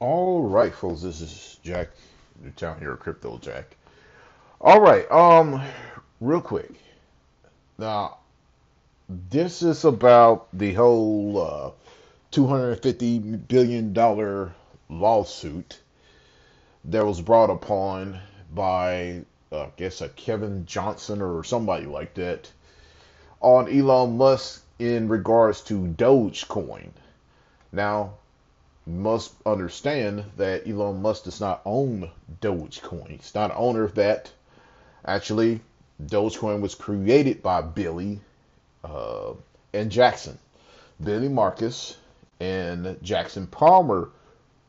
All right, folks, this is Jack, the town here, Crypto Jack. All right, um, real quick. Now, this is about the whole uh, $250 billion lawsuit that was brought upon by, uh, I guess, a Kevin Johnson or somebody like that on Elon Musk in regards to Dogecoin. Now, must understand that Elon Musk does not own Dogecoin. He's not owner of that. Actually, Dogecoin was created by Billy uh, and Jackson. Billy Markus and Jackson Palmer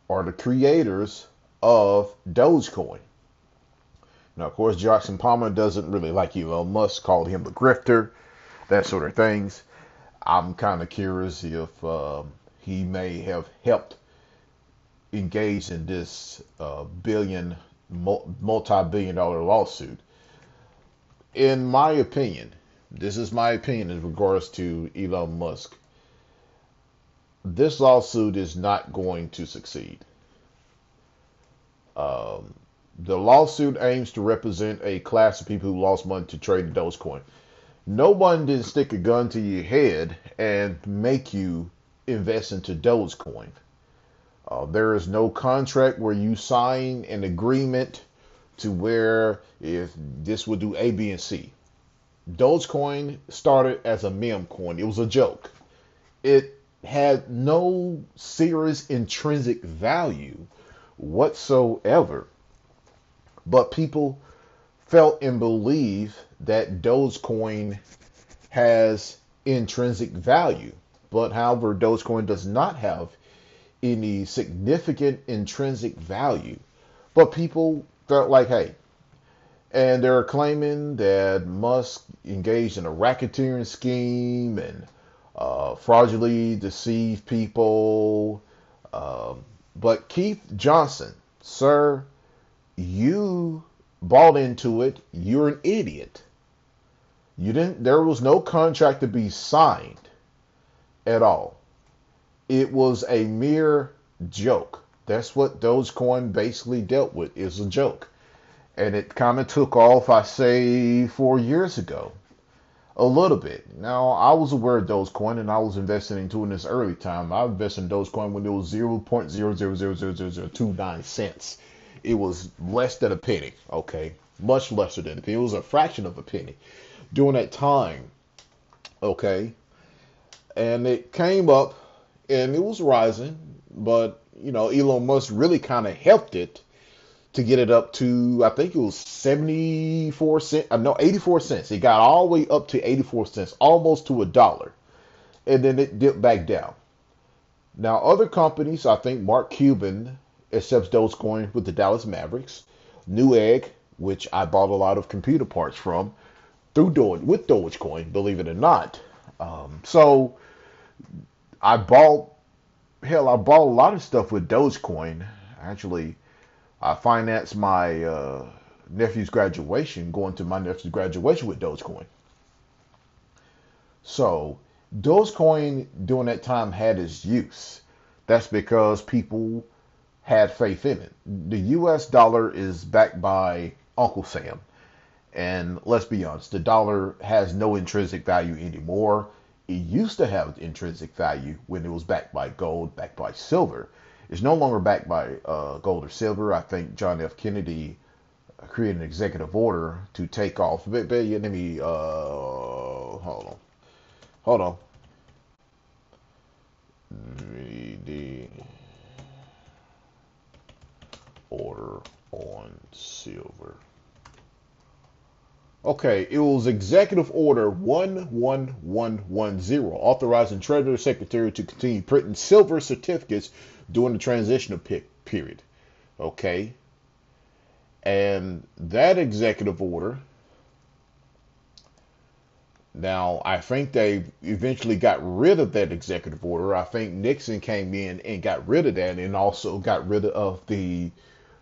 are the creators of Dogecoin. Now, of course, Jackson Palmer doesn't really like Elon Musk, called him a grifter, that sort of things. I'm kind of curious if uh, he may have helped engage in this uh, billion, multi-billion dollar lawsuit. In my opinion, this is my opinion in regards to Elon Musk. This lawsuit is not going to succeed. Um, the lawsuit aims to represent a class of people who lost money to trade in Dogecoin. No one did stick a gun to your head and make you invest into Dogecoin. Uh, there is no contract where you sign an agreement to where if this will do A, B, and C. Dogecoin started as a meme coin. It was a joke. It had no serious intrinsic value whatsoever. But people felt and believe that Dogecoin has intrinsic value. But however, Dogecoin does not have any significant intrinsic value. But people felt like, hey, and they're claiming that Musk engaged in a racketeering scheme and uh, fraudulently deceived people. Um, but Keith Johnson, sir, you bought into it. You're an idiot. You didn't. There was no contract to be signed at all. It was a mere joke. That's what Dogecoin basically dealt with is a joke. And it kind of took off, I say, four years ago. A little bit. Now, I was aware of Dogecoin and I was investing into it in this early time. I invested in Dogecoin when it was 0.0000029 cents. It was less than a penny, okay? Much lesser than a penny. It was a fraction of a penny during that time, okay? And it came up and it was rising, but you know, Elon Musk really kind of helped it to get it up to I think it was 74 cents, uh, no 84 cents. It got all the way up to 84 cents, almost to a dollar. And then it dipped back down. Now, other companies, I think Mark Cuban accepts Dogecoin with the Dallas Mavericks, Newegg, which I bought a lot of computer parts from through Doge with Dogecoin, believe it or not. Um, so I bought, hell, I bought a lot of stuff with Dogecoin. Actually, I financed my uh, nephew's graduation, going to my nephew's graduation with Dogecoin. So, Dogecoin during that time had its use. That's because people had faith in it. The US dollar is backed by Uncle Sam. And let's be honest, the dollar has no intrinsic value anymore it used to have intrinsic value when it was backed by gold, backed by silver. It's no longer backed by uh, gold or silver. I think John F. Kennedy created an executive order to take off. But, but let me uh, hold on, hold on. The order on silver. Okay, it was Executive Order 11110, authorizing Treasury Secretary to continue printing silver certificates during the transitional period. Okay. And that executive order, now I think they eventually got rid of that executive order. I think Nixon came in and got rid of that and also got rid of the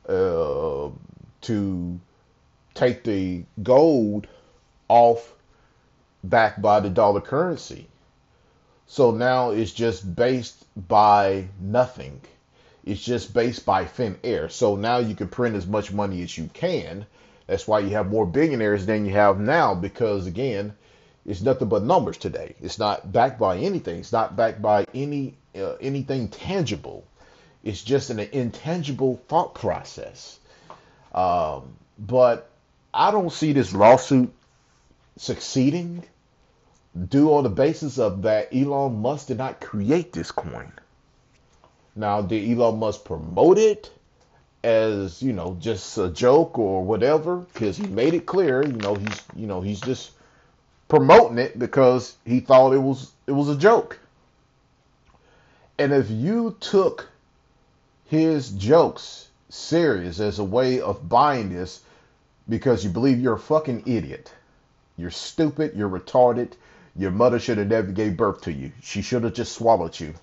uh, to take the gold off backed by the dollar currency. So now it's just based by nothing. It's just based by thin air. So now you can print as much money as you can. That's why you have more billionaires than you have now because again, it's nothing but numbers today. It's not backed by anything. It's not backed by any uh, anything tangible. It's just an intangible thought process. Um, but I don't see this lawsuit succeeding due on the basis of that Elon Musk did not create this coin. Now, did Elon Musk promote it as you know just a joke or whatever? Because he made it clear, you know, he's you know he's just promoting it because he thought it was it was a joke. And if you took his jokes serious as a way of buying this because you believe you're a fucking idiot, you're stupid, you're retarded, your mother should have never gave birth to you. She should have just swallowed you.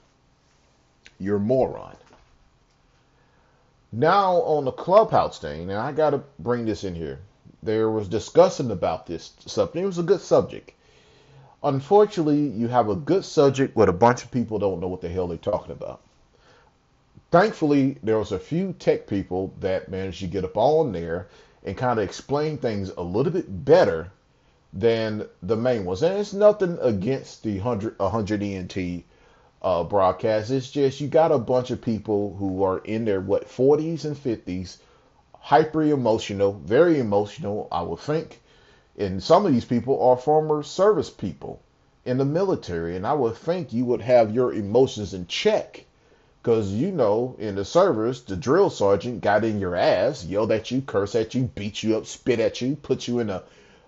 You're a moron. Now on the clubhouse thing, and I gotta bring this in here. There was discussion about this subject. It was a good subject. Unfortunately, you have a good subject, but a bunch of people don't know what the hell they're talking about. Thankfully, there was a few tech people that managed to get up on there and kind of explain things a little bit better than the main ones. And it's nothing against the 100, 100 ENT uh, broadcast. It's just you got a bunch of people who are in their what 40s and 50s, hyper emotional, very emotional, I would think. And some of these people are former service people in the military, and I would think you would have your emotions in check. Because you know, in the service, the drill sergeant got in your ass, yelled at you, cursed at you, beat you up, spit at you, put you in a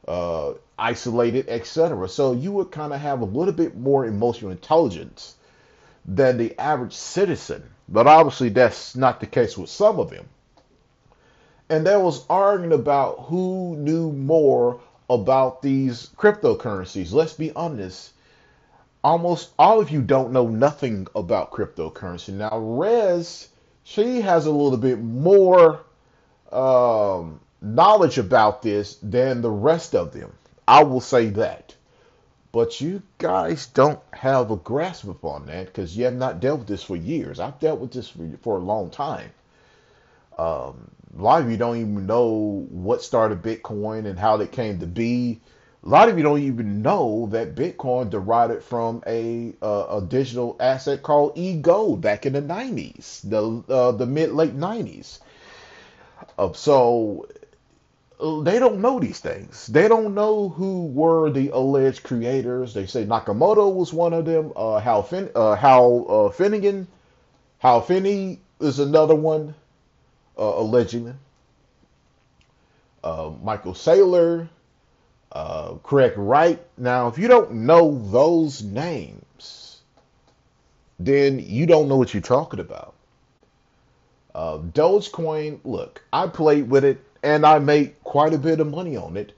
uh, isolated, etc. So you would kind of have a little bit more emotional intelligence than the average citizen. But obviously, that's not the case with some of them. And there was arguing about who knew more about these cryptocurrencies. Let's be honest. Almost all of you don't know nothing about cryptocurrency. Now, Rez, she has a little bit more um, knowledge about this than the rest of them. I will say that. But you guys don't have a grasp upon that because you have not dealt with this for years. I've dealt with this for, for a long time. Um, a lot of you don't even know what started Bitcoin and how it came to be. A lot of you don't even know that Bitcoin derived from a uh, a digital asset called e-gold back in the 90s, the uh, the mid late 90s. Uh, so they don't know these things. They don't know who were the alleged creators. They say Nakamoto was one of them. Uh, Hal, fin- uh, Hal uh, Finnegan, Hal Finney is another one, uh. Uh, Michael Saylor, uh, Craig Wright. Now, if you don't know those names, then you don't know what you're talking about. Uh, Dogecoin, look, I played with it and I made quite a bit of money on it.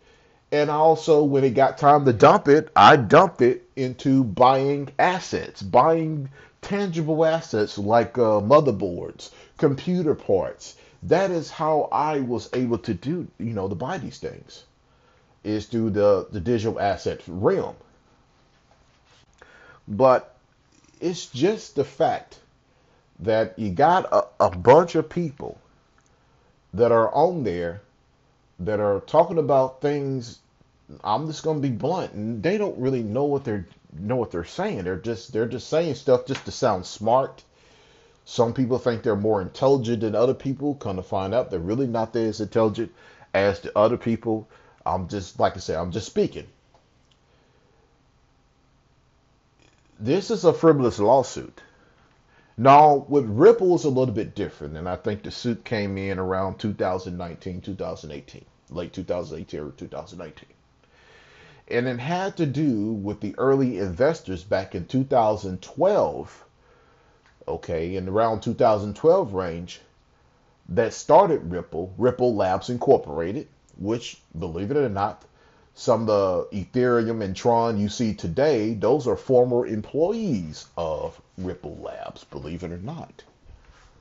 And also, when it got time to dump it, I dumped it into buying assets, buying tangible assets like uh, motherboards, computer parts. That is how I was able to do, you know, to buy these things, is through the, the digital asset realm. But it's just the fact that you got a, a bunch of people that are on there that are talking about things I'm just gonna be blunt and they don't really know what they're know what they're saying. They're just they're just saying stuff just to sound smart. Some people think they're more intelligent than other people. Come to find out they're really not as intelligent as the other people. I'm just like I said, I'm just speaking. This is a frivolous lawsuit. Now, with Ripple is a little bit different, and I think the suit came in around 2019, 2018, late 2018 or 2019. And it had to do with the early investors back in 2012, okay, in around 2012 range, that started Ripple, Ripple Labs Incorporated, which, believe it or not, some of the Ethereum and Tron you see today, those are former employees of Ripple Labs, believe it or not.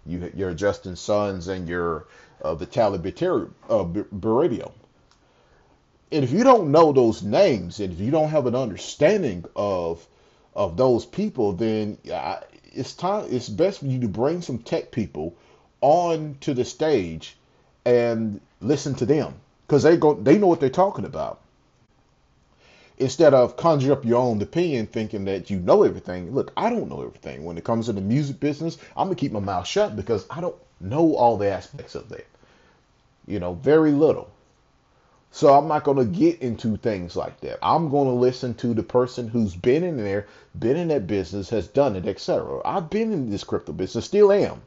You, your Justin Suns and your uh, Vitalik uh, And if you don't know those names, and if you don't have an understanding of of those people, then uh, it's time. It's best for you to bring some tech people on to the stage and listen to them because they go they know what they're talking about. Instead of conjure up your own opinion thinking that you know everything. Look i don't know everything. When it comes to the music business i'm gonna keep my mouth shut because i don't know all the aspects of that. You know very little. So i'm not gonna get into things like that. I'm gonna listen to the person who's been in there been in that business has done it etc i've been in this crypto business still am.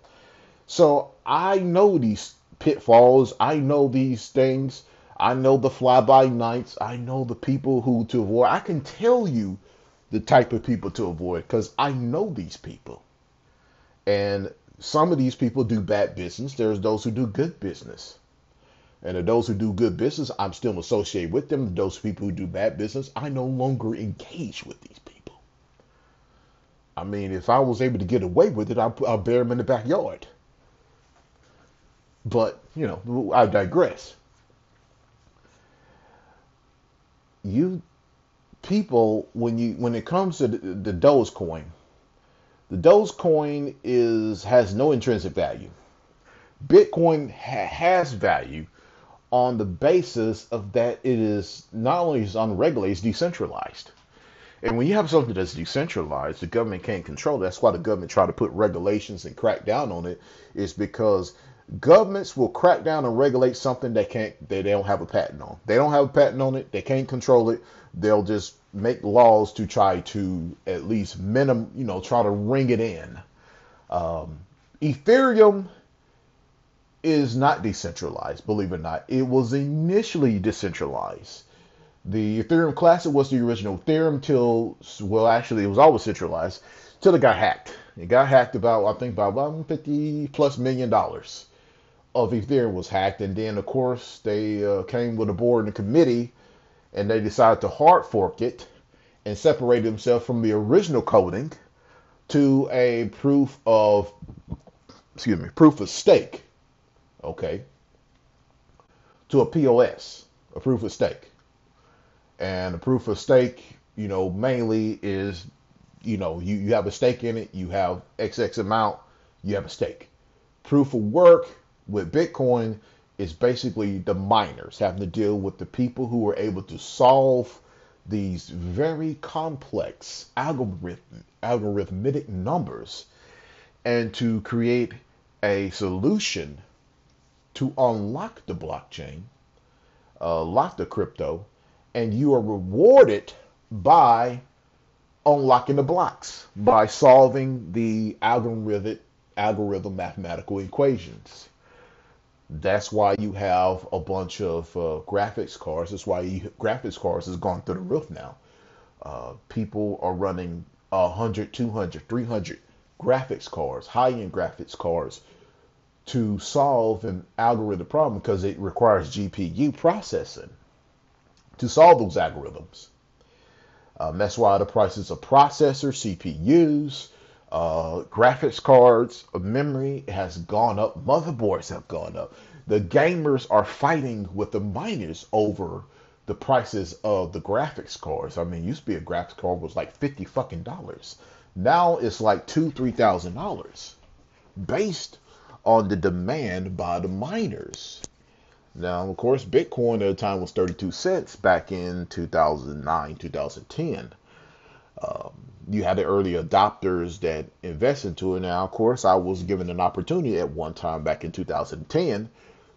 So i know these pitfalls. I know these things I know the fly by nights. I know the people who to avoid. I can tell you the type of people to avoid because I know these people. And some of these people do bad business. There's those who do good business. And of those who do good business, I'm still associated with them. Those people who do bad business, I no longer engage with these people. I mean, if I was able to get away with it, I'll, I'll bury them in the backyard. But, you know, I digress. You people when you when it comes to the, the Dogecoin, the Dogecoin is has no intrinsic value. Bitcoin ha- has value on the basis of that it is not only is unregulated, it's decentralized. And when you have something that's decentralized, the government can't control it. That's why the government try to put regulations and crack down on it, is because governments will crack down and regulate something they can't they, they don't have a patent on. They don't have a patent on it, they can't control it. They'll just make laws to try to at least minimum, you know, try to ring it in. Um, Ethereum is not decentralized, believe it or not. It was initially decentralized. The Ethereum Classic was the original Ethereum till, well, actually, it was always centralized till it got hacked. It got hacked about, I think, about 150 plus million dollars of Ethereum was hacked. And then, of course, they uh, came with a board and a committee and they decided to hard fork it and separate themselves from the original coding to a proof of, excuse me, proof of stake. Okay. To a POS, a proof of stake. And a proof of stake, you know, mainly is, you know, you, you have a stake in it, you have XX amount, you have a stake. Proof of work with Bitcoin is basically the miners having to deal with the people who are able to solve these very complex algorithm, algorithmic numbers and to create a solution to unlock the blockchain, uh, lock the crypto, and you are rewarded by unlocking the blocks by solving the algorithmic algorithm mathematical equations. That's why you have a bunch of uh, graphics cards. That's why you, graphics cards has gone through the roof now. Uh, people are running 100, 200, 300 graphics cards, high-end graphics cards, to solve an algorithm problem because it requires GPU processing to solve those algorithms. Um, that's why the prices of processors, CPUs, uh, graphics cards, memory has gone up. Motherboards have gone up. The gamers are fighting with the miners over the prices of the graphics cards. I mean, used to be a graphics card was like fifty fucking dollars. Now it's like two, three thousand dollars, based on the demand by the miners. Now, of course, Bitcoin at the time was 32 cents back in 2009, 2010. Um, you had the early adopters that invest into it. Now, of course, I was given an opportunity at one time back in 2010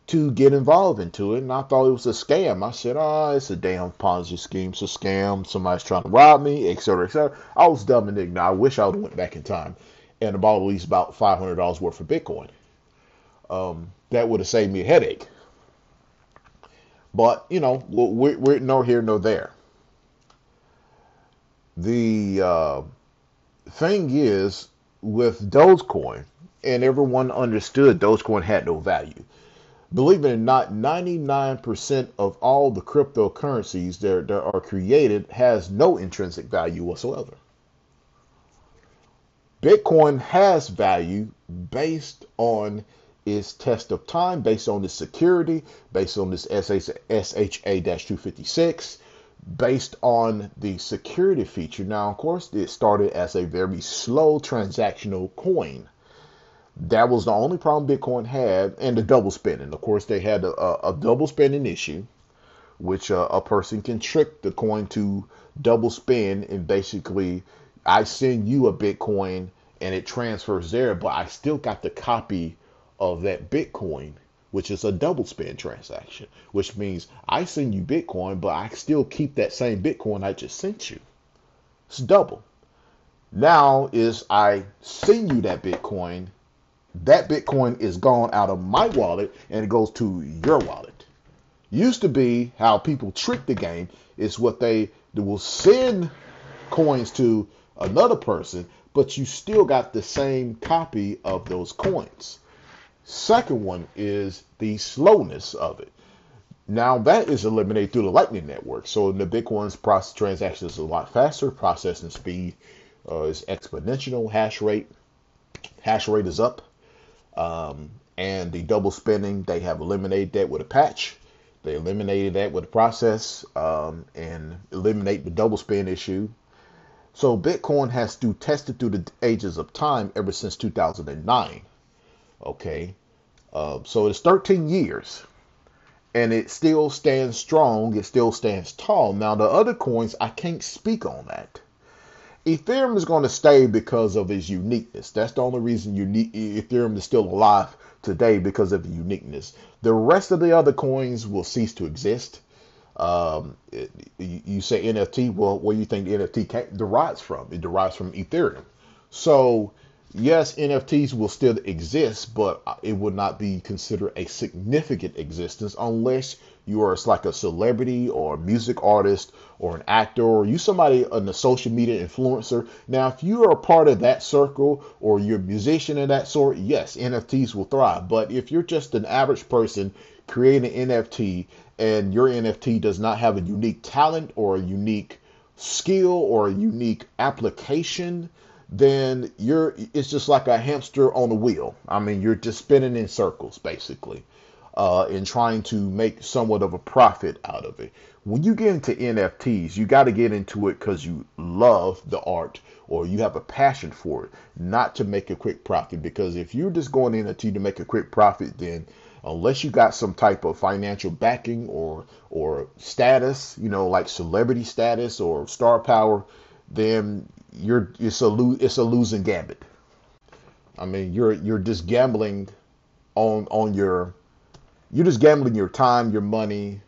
to get involved into it, and I thought it was a scam. I said, "Oh, it's a damn Ponzi scheme. It's a scam. Somebody's trying to rob me, etc., etc." I was dumb and ignorant. I wish I would have went back in time and bought at least about five hundred dollars worth of Bitcoin. Um, that would have saved me a headache. But you know, we're, we're no here, no there the uh, thing is with Dogecoin, and everyone understood Dogecoin had no value. Believe it or not, 99% of all the cryptocurrencies that, that are created has no intrinsic value whatsoever. Bitcoin has value based on its test of time, based on its security, based on this SHA 256, based on the security feature. Now, of course, it started as a very slow transactional coin. That was the only problem Bitcoin had, and the double spending. Of course, they had a, a double spending issue, which uh, a person can trick the coin to double spend, and basically, I send you a Bitcoin and it transfers there, but I still got the copy of that Bitcoin which is a double spend transaction, which means I send you Bitcoin, but I still keep that same Bitcoin I just sent you. It's double. Now is I send you that Bitcoin, that Bitcoin is gone out of my wallet and it goes to your wallet. Used to be how people trick the game is what they, they will send coins to another person, but you still got the same copy of those coins. Second one is the slowness of it. Now that is eliminated through the Lightning Network. So in the Bitcoin's process transactions is a lot faster. Processing speed uh, is exponential. Hash rate, hash rate is up. Um, and the double spending, they have eliminated that with a patch. They eliminated that with a process um, and eliminate the double spend issue. So Bitcoin has to tested through the ages of time ever since 2009. Okay. Uh, so it's 13 years and it still stands strong. It still stands tall. Now, the other coins, I can't speak on that. Ethereum is going to stay because of its uniqueness. That's the only reason unique, Ethereum is still alive today because of the uniqueness. The rest of the other coins will cease to exist. Um, it, you say NFT, well, where do you think the NFT derives from? It derives from Ethereum. So yes, NFTs will still exist, but it would not be considered a significant existence unless you are like a celebrity or a music artist or an actor or you somebody in the social media influencer. Now, if you are a part of that circle or you're a musician of that sort, yes, NFTs will thrive. But if you're just an average person creating an NFT and your NFT does not have a unique talent or a unique skill or a unique application, then you're it's just like a hamster on a wheel. I mean, you're just spinning in circles basically, uh, and trying to make somewhat of a profit out of it. When you get into NFTs, you got to get into it because you love the art or you have a passion for it, not to make a quick profit. Because if you're just going in NFT to make a quick profit, then unless you got some type of financial backing or or status, you know, like celebrity status or star power, then you're it's a lo- it's a losing gambit. I mean, you're you're just gambling on on your you're just gambling your time, your money,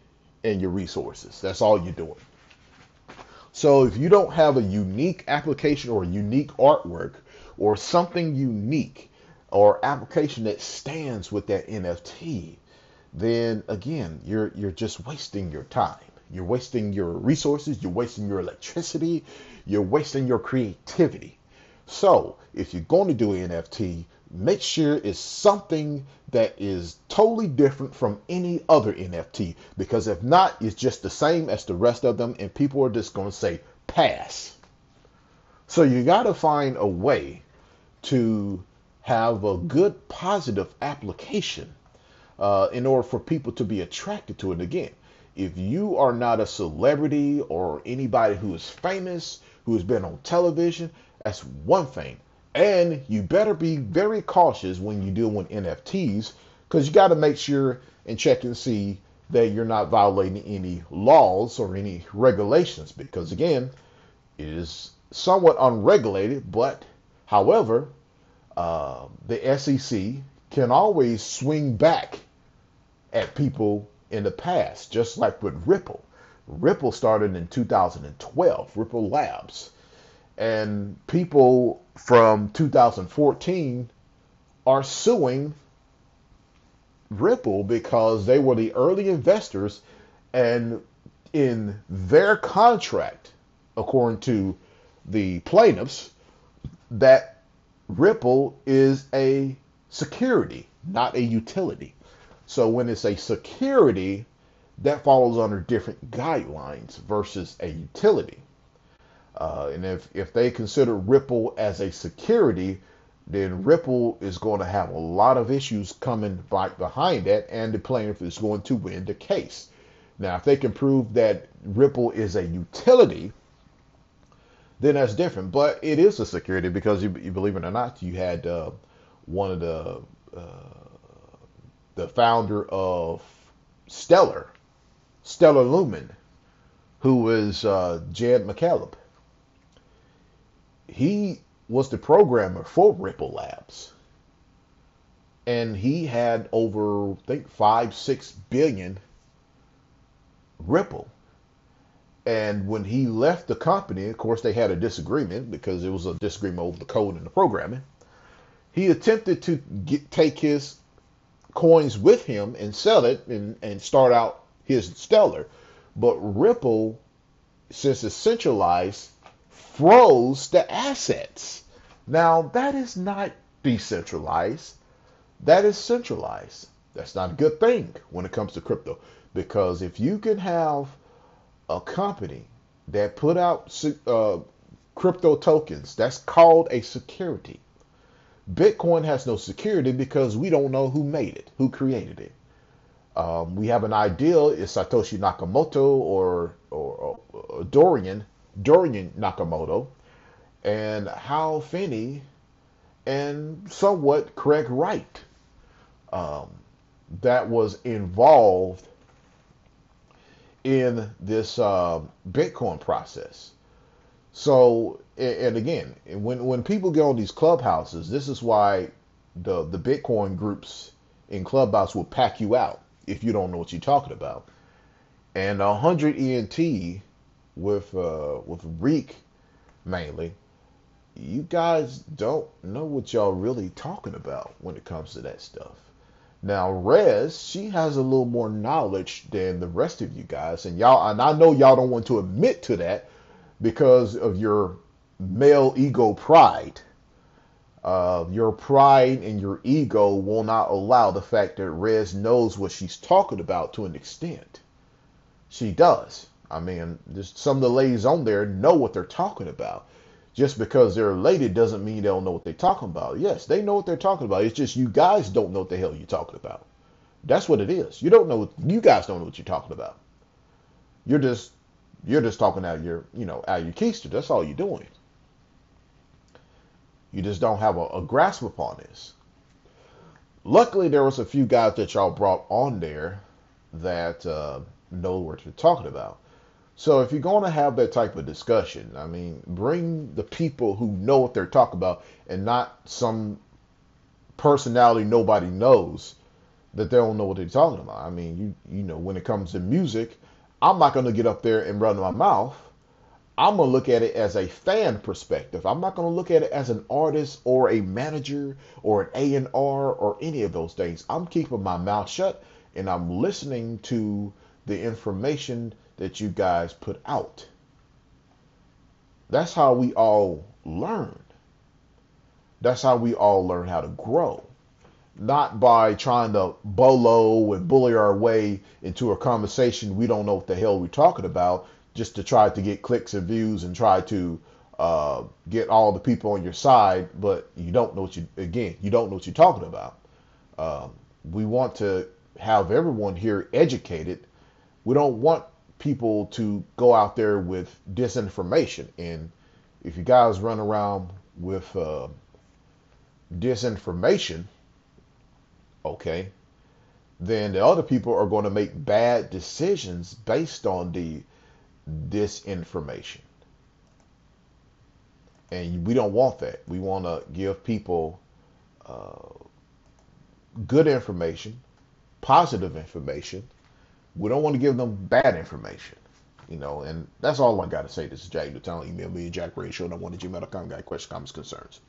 and your resources. That's all you're doing. So if you don't have a unique application or unique artwork or something unique or application that stands with that NFT, then again, you're you're just wasting your time. You're wasting your resources, you're wasting your electricity, you're wasting your creativity. So, if you're going to do an NFT, make sure it's something that is totally different from any other NFT because if not, it's just the same as the rest of them and people are just going to say pass. So, you got to find a way to have a good positive application uh, in order for people to be attracted to it again. If you are not a celebrity or anybody who is famous, who has been on television, that's one thing. And you better be very cautious when you deal with NFTs because you got to make sure and check and see that you're not violating any laws or any regulations because, again, it is somewhat unregulated, but however, uh, the SEC can always swing back at people in the past, just like with Ripple. Ripple started in 2012, Ripple Labs. And people from 2014 are suing Ripple because they were the early investors and in their contract, according to the plaintiffs, that Ripple is a security, not a utility. So when it's a security, that follows under different guidelines versus a utility. Uh, and if, if they consider Ripple as a security, then Ripple is going to have a lot of issues coming back behind that, and the plaintiff is going to win the case. Now, if they can prove that Ripple is a utility, then that's different. But it is a security because you, you believe it or not, you had uh, one of the uh, the founder of Stellar, Stellar Lumen, who was uh, Jed McCaleb. He was the programmer for Ripple Labs. And he had over, I think, five, six billion Ripple. And when he left the company, of course, they had a disagreement because it was a disagreement over the code and the programming. He attempted to get, take his coins with him and sell it and, and start out his stellar. But Ripple, since it's centralized, froze the assets. Now, that is not decentralized. That is centralized. That's not a good thing when it comes to crypto. Because if you can have a company that put out uh, crypto tokens, that's called a security. Bitcoin has no security because we don't know who made it, who created it. Um, we have an idea is Satoshi Nakamoto or, or, or Dorian Dorian Nakamoto and Hal Finney and somewhat Craig Wright um, that was involved in this uh, Bitcoin process. So, and again, when when people get on these clubhouses, this is why the the Bitcoin groups in clubhouse will pack you out if you don't know what you're talking about. And 100 ENT with uh, with Reek mainly, you guys don't know what y'all really talking about when it comes to that stuff. Now, Rez, she has a little more knowledge than the rest of you guys, and y'all, and I know y'all don't want to admit to that because of your male ego pride. Uh, your pride and your ego will not allow the fact that Rez knows what she's talking about to an extent. She does. I mean, just some of the ladies on there know what they're talking about. Just because they're a lady doesn't mean they don't know what they're talking about. Yes, they know what they're talking about. It's just you guys don't know what the hell you're talking about. That's what it is. You don't know. You guys don't know what you're talking about. You're just you're just talking out your, you know, out your keister. That's all you're doing. You just don't have a, a grasp upon this. Luckily, there was a few guys that y'all brought on there that uh, know what you're talking about. So if you're going to have that type of discussion, I mean, bring the people who know what they're talking about and not some personality nobody knows that they don't know what they're talking about. I mean, you you know, when it comes to music, I'm not going to get up there and run my mouth. I'm going to look at it as a fan perspective. I'm not going to look at it as an artist or a manager or an A&R or any of those things. I'm keeping my mouth shut and I'm listening to the information that you guys put out. That's how we all learn. That's how we all learn how to grow not by trying to bolo and bully our way into a conversation we don't know what the hell we're talking about just to try to get clicks and views and try to uh, get all the people on your side, but you don't know what you again you don't know what you're talking about. Um, we want to have everyone here educated. We don't want people to go out there with disinformation. And if you guys run around with uh, disinformation, okay, then the other people are going to make bad decisions based on the disinformation. And we don't want that. We want to give people uh, good information, positive information. We don't want to give them bad information. You know, and that's all I got to say. This is Jack Newtown. Email me at jackrayshow. I want to gmail.com. Got questions, comments, concerns.